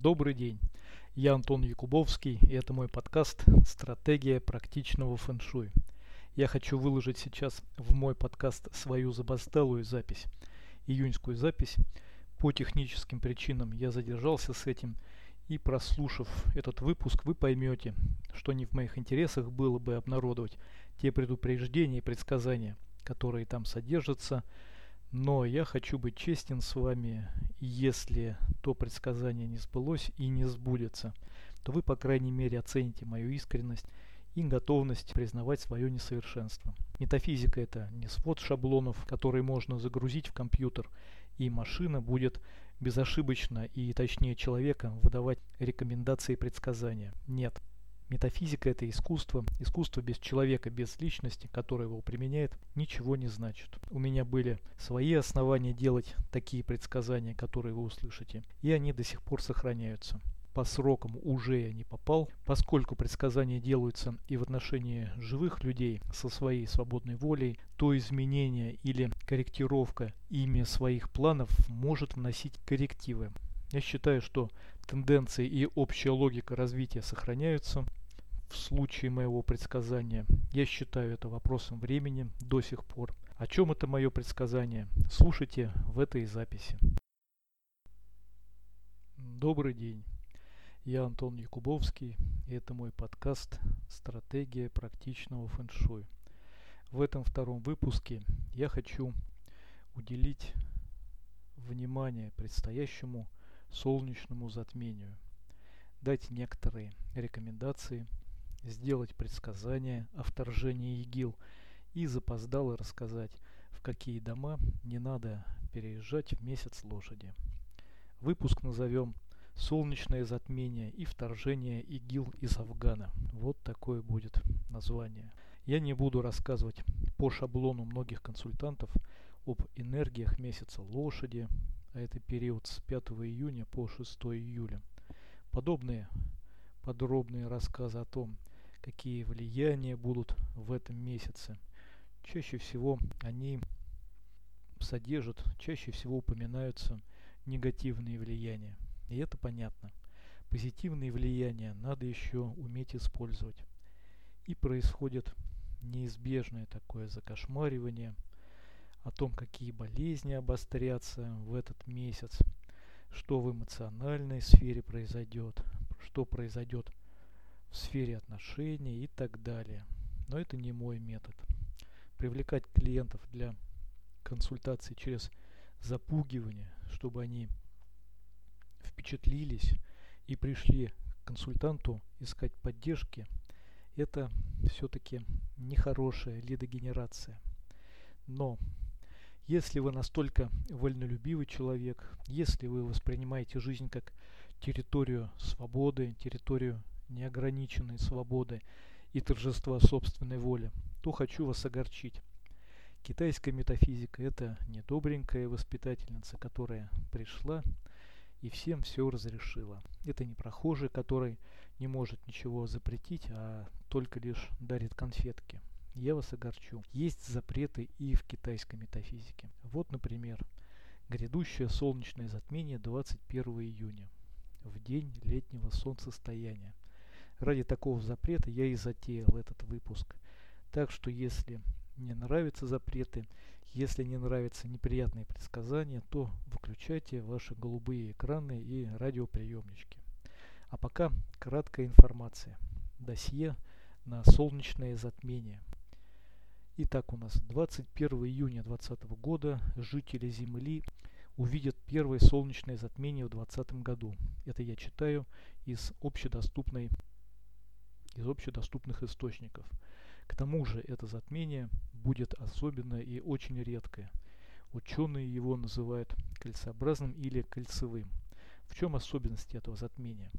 Добрый день. Я Антон Якубовский, и это мой подкаст «Стратегия практичного фэншуй». Я хочу выложить сейчас в мой подкаст свою забастелую запись, июньскую запись. По техническим причинам я задержался с этим, и прослушав этот выпуск, вы поймете, что не в моих интересах было бы обнародовать те предупреждения и предсказания, которые там содержатся, но я хочу быть честен с вами, если то предсказание не сбылось и не сбудется, то вы, по крайней мере, оцените мою искренность и готовность признавать свое несовершенство. Метафизика – это не свод шаблонов, которые можно загрузить в компьютер, и машина будет безошибочно и точнее человека выдавать рекомендации и предсказания. Нет, Метафизика – это искусство. Искусство без человека, без личности, которая его применяет, ничего не значит. У меня были свои основания делать такие предсказания, которые вы услышите, и они до сих пор сохраняются. По срокам уже я не попал, поскольку предсказания делаются и в отношении живых людей со своей свободной волей, то изменение или корректировка ими своих планов может вносить коррективы. Я считаю, что тенденции и общая логика развития сохраняются, в случае моего предсказания. Я считаю это вопросом времени до сих пор. О чем это мое предсказание? Слушайте в этой записи. Добрый день. Я Антон Якубовский, и это мой подкаст «Стратегия практичного фэншуй». В этом втором выпуске я хочу уделить внимание предстоящему солнечному затмению, дать некоторые рекомендации – сделать предсказание о вторжении ИГИЛ и запоздало рассказать, в какие дома не надо переезжать в месяц лошади. Выпуск назовем «Солнечное затмение и вторжение ИГИЛ из Афгана». Вот такое будет название. Я не буду рассказывать по шаблону многих консультантов об энергиях месяца лошади, а это период с 5 июня по 6 июля. Подобные подробные рассказы о том, какие влияния будут в этом месяце. Чаще всего они содержат, чаще всего упоминаются негативные влияния. И это понятно. Позитивные влияния надо еще уметь использовать. И происходит неизбежное такое закошмаривание о том, какие болезни обострятся в этот месяц, что в эмоциональной сфере произойдет, что произойдет в сфере отношений и так далее. Но это не мой метод. Привлекать клиентов для консультации через запугивание, чтобы они впечатлились и пришли к консультанту искать поддержки, это все-таки нехорошая лидогенерация. Но если вы настолько вольнолюбивый человек, если вы воспринимаете жизнь как территорию свободы, территорию неограниченной свободы и торжества собственной воли, то хочу вас огорчить. Китайская метафизика – это недобренькая воспитательница, которая пришла и всем все разрешила. Это не прохожий, который не может ничего запретить, а только лишь дарит конфетки. Я вас огорчу. Есть запреты и в китайской метафизике. Вот, например, грядущее солнечное затмение 21 июня, в день летнего солнцестояния. Ради такого запрета я и затеял этот выпуск. Так что если не нравятся запреты, если не нравятся неприятные предсказания, то выключайте ваши голубые экраны и радиоприемнички. А пока краткая информация. Досье на солнечное затмение. Итак, у нас 21 июня 2020 года жители Земли увидят первое солнечное затмение в 2020 году. Это я читаю из общедоступной из общедоступных источников. К тому же это затмение будет особенное и очень редкое. Ученые его называют кольцеобразным или кольцевым. В чем особенность этого затмения?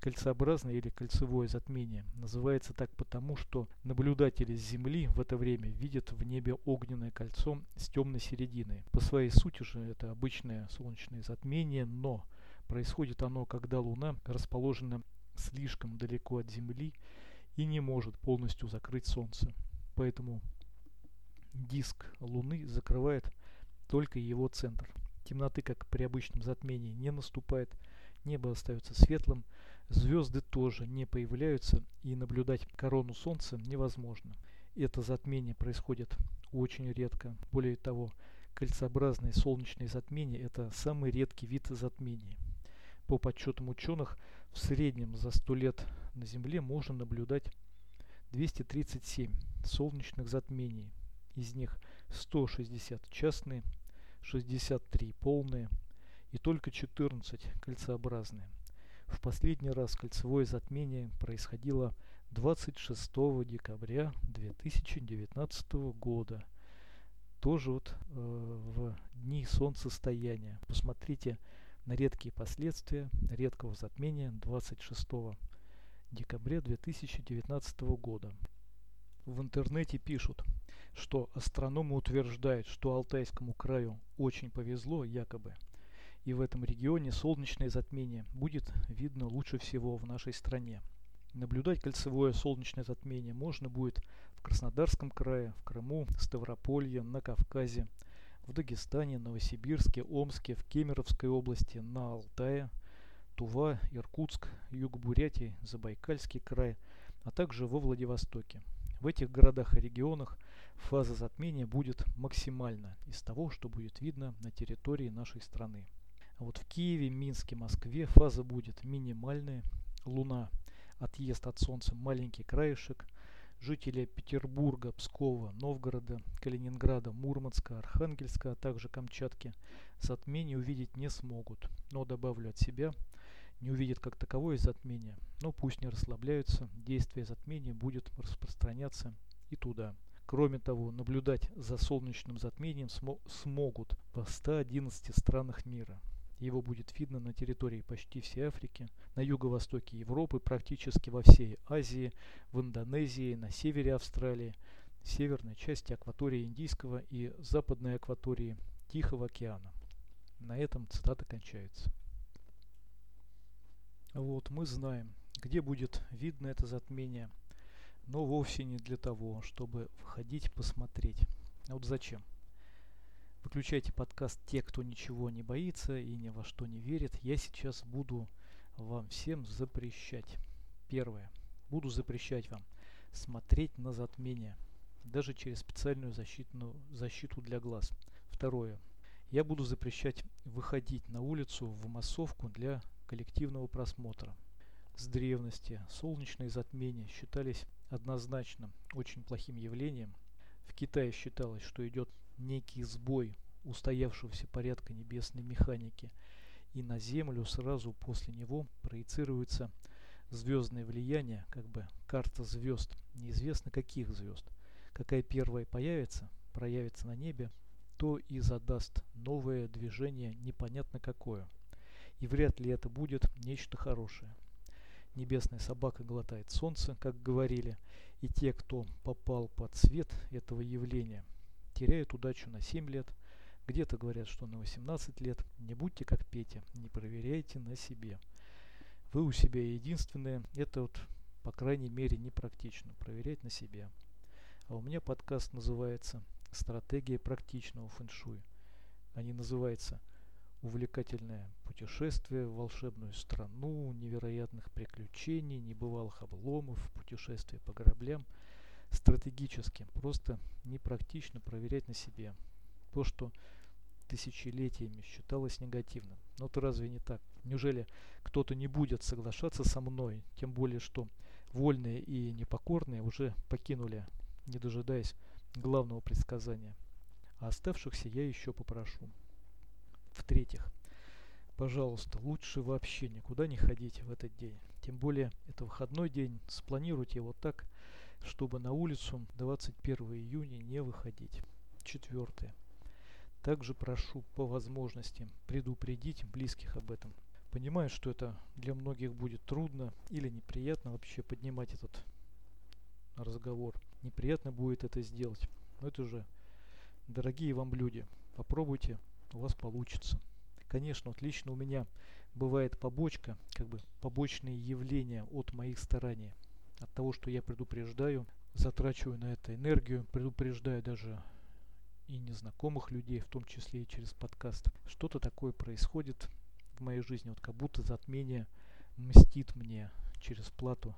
Кольцеобразное или кольцевое затмение называется так потому, что наблюдатели с Земли в это время видят в небе огненное кольцо с темной серединой. По своей сути же это обычное солнечное затмение, но происходит оно, когда Луна расположена слишком далеко от Земли и не может полностью закрыть Солнце. Поэтому диск Луны закрывает только его центр. Темноты, как при обычном затмении, не наступает, небо остается светлым, звезды тоже не появляются и наблюдать корону солнца невозможно. Это затмение происходит очень редко. Более того, кольцеобразные солнечные затмения – это самый редкий вид затмений. По подсчетам ученых, в среднем за 100 лет на Земле можно наблюдать 237 солнечных затмений. Из них 160 частные, 63 полные и только 14 кольцеобразные. В последний раз кольцевое затмение происходило 26 декабря 2019 года. Тоже вот э, в дни солнцестояния. Посмотрите на редкие последствия редкого затмения 26 декабря 2019 года. В интернете пишут, что астрономы утверждают, что Алтайскому краю очень повезло якобы, и в этом регионе солнечное затмение будет видно лучше всего в нашей стране. Наблюдать кольцевое солнечное затмение можно будет в Краснодарском крае, в Крыму, Ставрополье, на Кавказе, в Дагестане, Новосибирске, Омске, в Кемеровской области, на Алтае, Тува, Иркутск, Юг Бурятии, Забайкальский край, а также во Владивостоке. В этих городах и регионах фаза затмения будет максимальна из того, что будет видно на территории нашей страны. А вот в Киеве, Минске, Москве фаза будет минимальная. Луна, отъезд от Солнца, маленький краешек. Жители Петербурга, Пскова, Новгорода, Калининграда, Мурманска, Архангельска, а также Камчатки затмение увидеть не смогут. Но добавлю от себя, не увидят как таковое затмение, но пусть не расслабляются, действие затмения будет распространяться и туда. Кроме того, наблюдать за солнечным затмением смо смогут в 111 странах мира. Его будет видно на территории почти всей Африки, на юго-востоке Европы, практически во всей Азии, в Индонезии, на севере Австралии, северной части акватории Индийского и западной акватории Тихого океана. На этом цитата кончается. Вот, мы знаем, где будет видно это затмение, но вовсе не для того, чтобы входить посмотреть. А вот зачем? Выключайте подкаст те, кто ничего не боится и ни во что не верит. Я сейчас буду вам всем запрещать. Первое. Буду запрещать вам смотреть на затмение, даже через специальную защитную, защиту для глаз. Второе. Я буду запрещать выходить на улицу в массовку для коллективного просмотра. С древности солнечные затмения считались однозначно очень плохим явлением. В Китае считалось, что идет некий сбой устоявшегося порядка небесной механики, и на Землю сразу после него проецируется звездное влияние, как бы карта звезд, неизвестно каких звезд. Какая первая появится, проявится на небе, то и задаст новое движение непонятно какое – и вряд ли это будет нечто хорошее. Небесная собака глотает солнце, как говорили, и те, кто попал под свет этого явления, теряют удачу на 7 лет, где-то говорят, что на 18 лет. Не будьте как Петя, не проверяйте на себе. Вы у себя единственные, это вот, по крайней мере, непрактично, проверять на себе. А у меня подкаст называется «Стратегия практичного фэншуй». Они называются увлекательное путешествие в волшебную страну, невероятных приключений, небывалых обломов, путешествия по кораблям. Стратегически, просто непрактично проверять на себе. То, что тысячелетиями считалось негативным. Но это разве не так? Неужели кто-то не будет соглашаться со мной? Тем более, что вольные и непокорные уже покинули, не дожидаясь главного предсказания. А оставшихся я еще попрошу. В-третьих, пожалуйста, лучше вообще никуда не ходите в этот день. Тем более, это выходной день, спланируйте его так, чтобы на улицу 21 июня не выходить. Четвертое. Также прошу по возможности предупредить близких об этом. Понимаю, что это для многих будет трудно или неприятно вообще поднимать этот разговор. Неприятно будет это сделать. Но это же, дорогие вам люди, попробуйте у вас получится. Конечно, вот лично у меня бывает побочка, как бы побочные явления от моих стараний. От того, что я предупреждаю, затрачиваю на это энергию, предупреждаю даже и незнакомых людей, в том числе и через подкаст. Что-то такое происходит, в моей жизни, вот как будто затмение мстит мне через плату,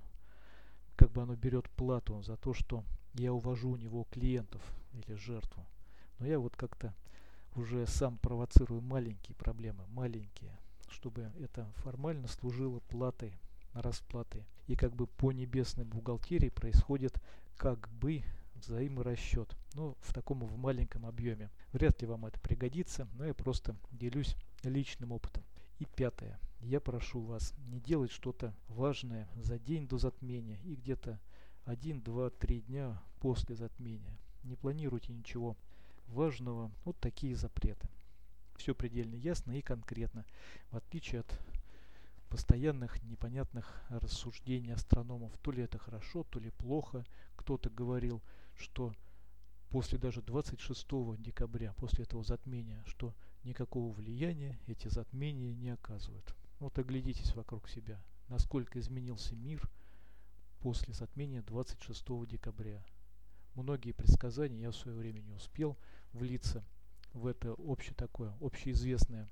как бы оно берет плату за то, что я увожу у него клиентов или жертву. Но я вот как-то уже сам провоцирую маленькие проблемы, маленькие, чтобы это формально служило платой расплаты. И как бы по небесной бухгалтерии происходит как бы взаиморасчет. Ну, в таком в маленьком объеме. Вряд ли вам это пригодится, но я просто делюсь личным опытом. И пятое. Я прошу вас не делать что-то важное за день до затмения и где-то 1, 2, 3 дня после затмения. Не планируйте ничего важного. Вот такие запреты. Все предельно ясно и конкретно, в отличие от постоянных непонятных рассуждений астрономов. То ли это хорошо, то ли плохо. Кто-то говорил, что после даже 26 декабря, после этого затмения, что никакого влияния эти затмения не оказывают. Вот оглядитесь вокруг себя, насколько изменился мир после затмения 26 декабря. Многие предсказания я в свое время не успел влиться в это общее такое, общеизвестное,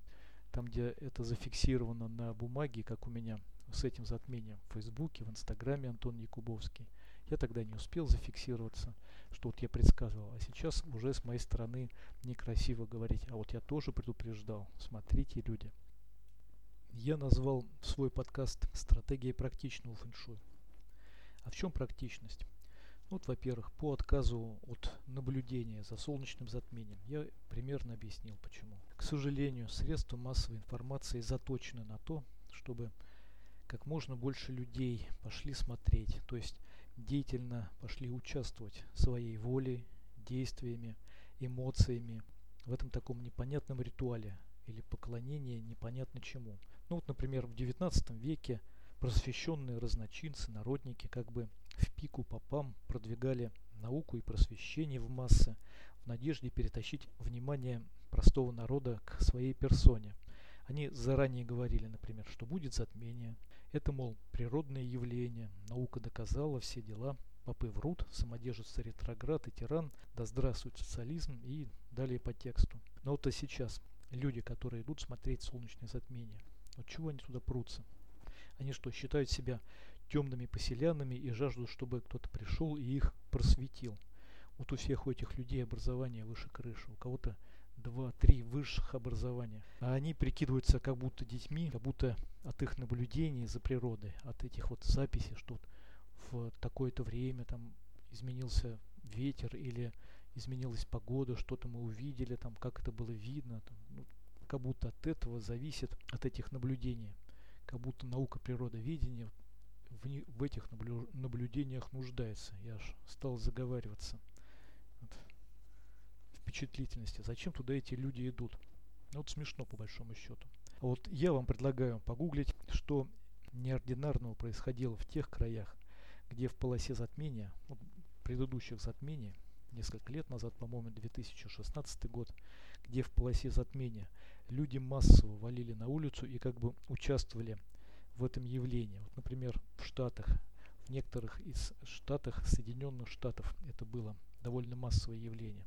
там где это зафиксировано на бумаге, как у меня с этим затмением в Фейсбуке, в Инстаграме Антон Якубовский. Я тогда не успел зафиксироваться, что вот я предсказывал. А сейчас уже с моей стороны некрасиво говорить. А вот я тоже предупреждал. Смотрите, люди. Я назвал свой подкаст «Стратегия практичного фэншуй». А в чем практичность? Вот, во-первых, по отказу от наблюдения за солнечным затмением. Я примерно объяснил почему. К сожалению, средства массовой информации заточены на то, чтобы как можно больше людей пошли смотреть. То есть деятельно пошли участвовать своей волей, действиями, эмоциями в этом таком непонятном ритуале или поклонении непонятно чему. Ну вот, например, в XIX веке просвещенные разночинцы, народники как бы в пику попам продвигали науку и просвещение в массы в надежде перетащить внимание простого народа к своей персоне. Они заранее говорили, например, что будет затмение, это, мол, природное явление, наука доказала все дела, попы врут, самодержится ретроград и тиран, да здравствует социализм и далее по тексту. Но вот и сейчас люди, которые идут смотреть солнечное затмение, вот чего они туда прутся? Они что, считают себя темными поселянами и жаждут, чтобы кто-то пришел и их просветил? Вот у всех у этих людей образование выше крыши, у кого-то два, три высших образования. А они прикидываются как будто детьми, как будто от их наблюдений за природой, от этих вот записей, что в такое-то время там изменился ветер или изменилась погода, что-то мы увидели, там, как это было видно, там, ну, как будто от этого зависит, от этих наблюдений, как будто наука природоведения в, не, в этих наблю, наблюдениях нуждается. Я аж стал заговариваться впечатлительности. Зачем туда эти люди идут? Ну, вот смешно по большому счету. А вот я вам предлагаю погуглить, что неординарного происходило в тех краях, где в полосе затмения, вот, предыдущих затмений, несколько лет назад, по-моему, 2016 год, где в полосе затмения люди массово валили на улицу и как бы участвовали этом явлении. Вот, например, в Штатах, в некоторых из штатах Соединенных Штатов это было довольно массовое явление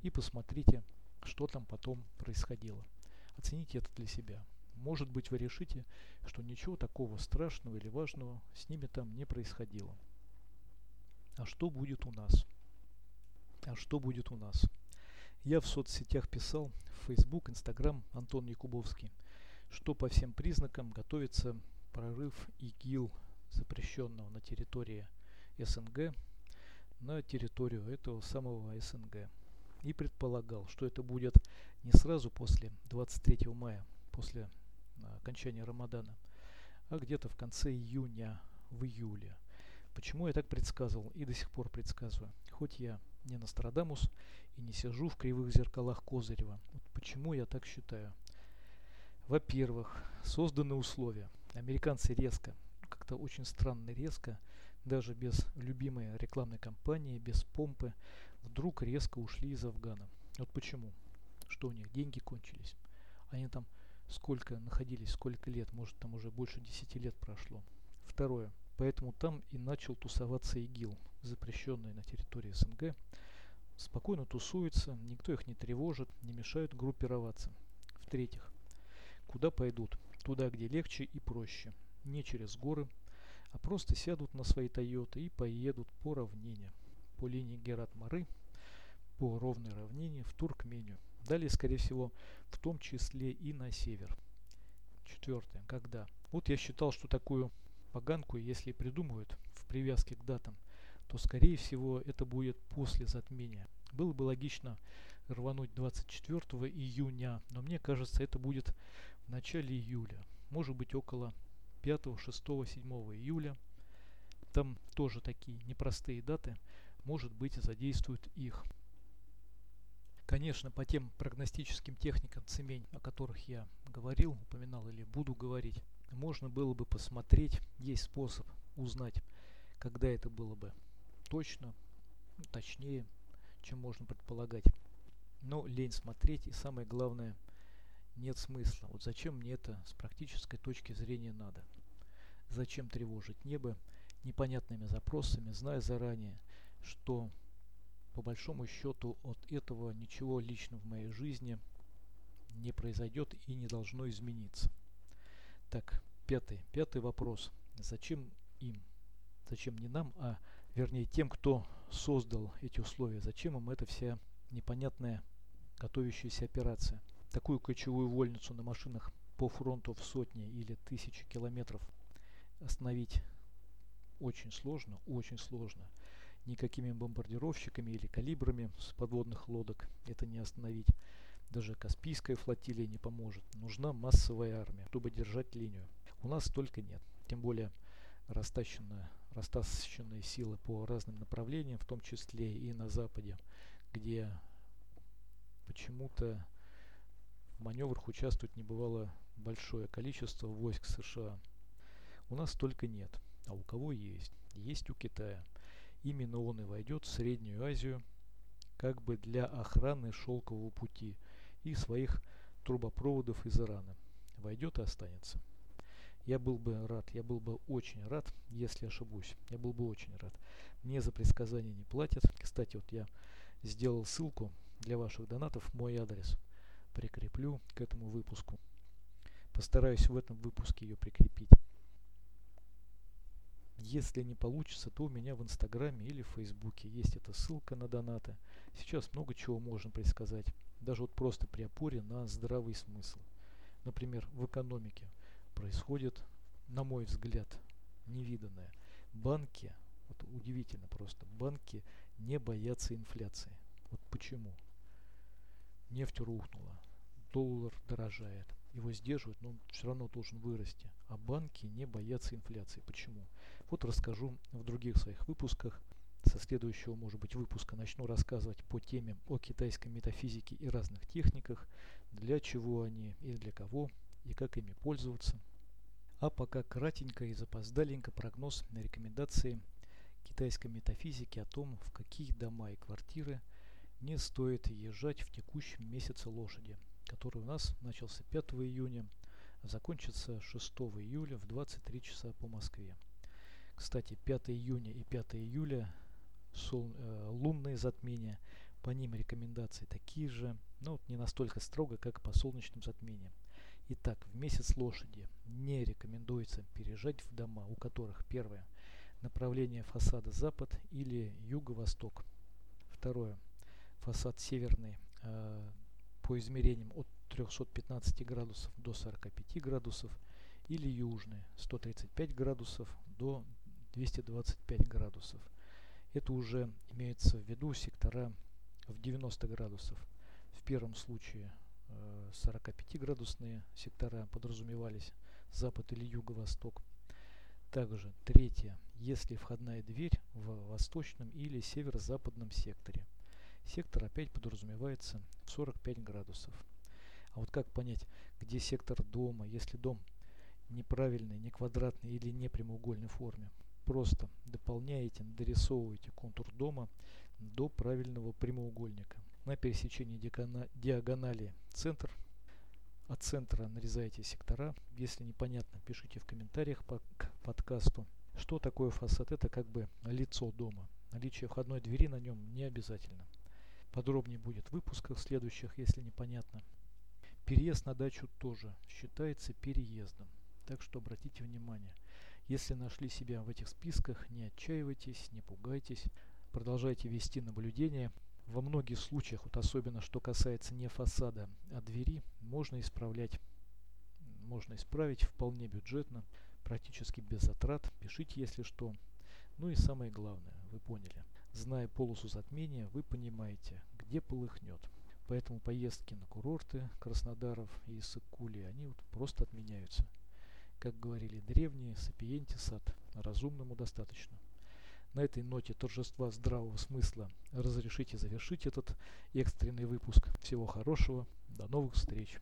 и посмотрите, что там потом происходило. Оцените это для себя. Может быть вы решите, что ничего такого страшного или важного с ними там не происходило. А что будет у нас? А что будет у нас? Я в соцсетях писал, в Facebook, Instagram, Антон Якубовский, что по всем признакам готовится прорыв ИГИЛ, запрещенного на территории СНГ, на территорию этого самого СНГ и предполагал, что это будет не сразу после 23 мая, после а, окончания Рамадана, а где-то в конце июня, в июле. Почему я так предсказывал и до сих пор предсказываю? Хоть я не Нострадамус и не сижу в кривых зеркалах Козырева. Вот почему я так считаю? Во-первых, созданы условия. Американцы резко, как-то очень странно резко, даже без любимой рекламной кампании, без помпы, вдруг резко ушли из Афгана. Вот почему? Что у них деньги кончились? Они там сколько находились, сколько лет, может там уже больше 10 лет прошло. Второе. Поэтому там и начал тусоваться ИГИЛ, запрещенный на территории СНГ. Спокойно тусуются, никто их не тревожит, не мешают группироваться. В-третьих, куда пойдут туда, где легче и проще. Не через горы, а просто сядут на свои Тойоты и поедут по равнине. По линии Герат-Мары, по ровной равнине в Туркмению. Далее, скорее всего, в том числе и на север. Четвертое. Когда? Вот я считал, что такую поганку, если придумают в привязке к датам, то скорее всего это будет после затмения. Было бы логично рвануть 24 июня, но мне кажется это будет в начале июля. Может быть около 5, 6, 7 июля. Там тоже такие непростые даты. Может быть задействуют их. Конечно, по тем прогностическим техникам цемень, о которых я говорил, упоминал или буду говорить, можно было бы посмотреть, есть способ узнать, когда это было бы точно, точнее, чем можно предполагать. Но лень смотреть и самое главное, нет смысла. Вот зачем мне это с практической точки зрения надо? Зачем тревожить небо непонятными запросами, зная заранее, что по большому счету от этого ничего лично в моей жизни не произойдет и не должно измениться. Так, пятый, пятый вопрос. Зачем им? Зачем не нам, а вернее тем, кто создал эти условия? Зачем им эта вся непонятная готовящаяся операция? Такую кочевую вольницу на машинах по фронту в сотни или тысячи километров остановить очень сложно, очень сложно никакими бомбардировщиками или калибрами с подводных лодок это не остановить. Даже Каспийская флотилия не поможет. Нужна массовая армия, чтобы держать линию. У нас только нет. Тем более растащенная, растащенные силы по разным направлениям, в том числе и на Западе, где почему-то маневрах участвует небывало большое количество войск США. У нас только нет. А у кого есть? Есть у Китая. Именно он и войдет в Среднюю Азию как бы для охраны шелкового пути и своих трубопроводов из Ирана. Войдет и останется. Я был бы рад, я был бы очень рад, если ошибусь. Я был бы очень рад. Мне за предсказания не платят. Кстати, вот я сделал ссылку для ваших донатов, мой адрес. Прикреплю к этому выпуску. Постараюсь в этом выпуске ее прикрепить. Если не получится, то у меня в Инстаграме или в Фейсбуке есть эта ссылка на донаты. Сейчас много чего можно предсказать. Даже вот просто при опоре на здравый смысл. Например, в экономике происходит, на мой взгляд, невиданное. Банки, вот удивительно просто, банки не боятся инфляции. Вот почему? Нефть рухнула, доллар дорожает, его сдерживают, но он все равно должен вырасти. А банки не боятся инфляции. Почему? Вот расскажу в других своих выпусках. Со следующего, может быть, выпуска начну рассказывать по теме о китайской метафизике и разных техниках, для чего они и для кого, и как ими пользоваться. А пока кратенько и запоздаленько прогноз на рекомендации китайской метафизики о том, в какие дома и квартиры не стоит езжать в текущем месяце лошади – который у нас начался 5 июня, а закончится 6 июля в 23 часа по Москве. Кстати, 5 июня и 5 июля сол, э, лунные затмения, по ним рекомендации такие же, но вот не настолько строго, как по солнечным затмениям. Итак, в месяц лошади не рекомендуется переезжать в дома, у которых первое направление фасада запад или юго-восток. Второе фасад северный э, по измерениям от 315 градусов до 45 градусов или южный 135 градусов до 225 градусов. Это уже имеется в виду сектора в 90 градусов. В первом случае 45-градусные э, сектора подразумевались запад или юго-восток. Также третье, если входная дверь в восточном или северо-западном секторе – Сектор опять подразумевается в 45 градусов. А вот как понять, где сектор дома, если дом неправильный, не квадратный или не прямоугольной форме? Просто дополняете, дорисовываете контур дома до правильного прямоугольника. На пересечении диагонали центр. От центра нарезаете сектора. Если непонятно, пишите в комментариях по, к подкасту. Что такое фасад? Это как бы лицо дома. Наличие входной двери на нем не обязательно. Подробнее будет в выпусках следующих, если непонятно. Переезд на дачу тоже считается переездом. Так что обратите внимание. Если нашли себя в этих списках, не отчаивайтесь, не пугайтесь. Продолжайте вести наблюдение. Во многих случаях, вот особенно что касается не фасада, а двери, можно исправлять, можно исправить вполне бюджетно, практически без затрат. Пишите, если что. Ну и самое главное, вы поняли. Зная полосу затмения, вы понимаете, где полыхнет. Поэтому поездки на курорты Краснодаров и Иссык-Кули, они вот просто отменяются. Как говорили древние, сапиентис от разумному достаточно. На этой ноте торжества здравого смысла разрешите завершить этот экстренный выпуск. Всего хорошего, до новых встреч!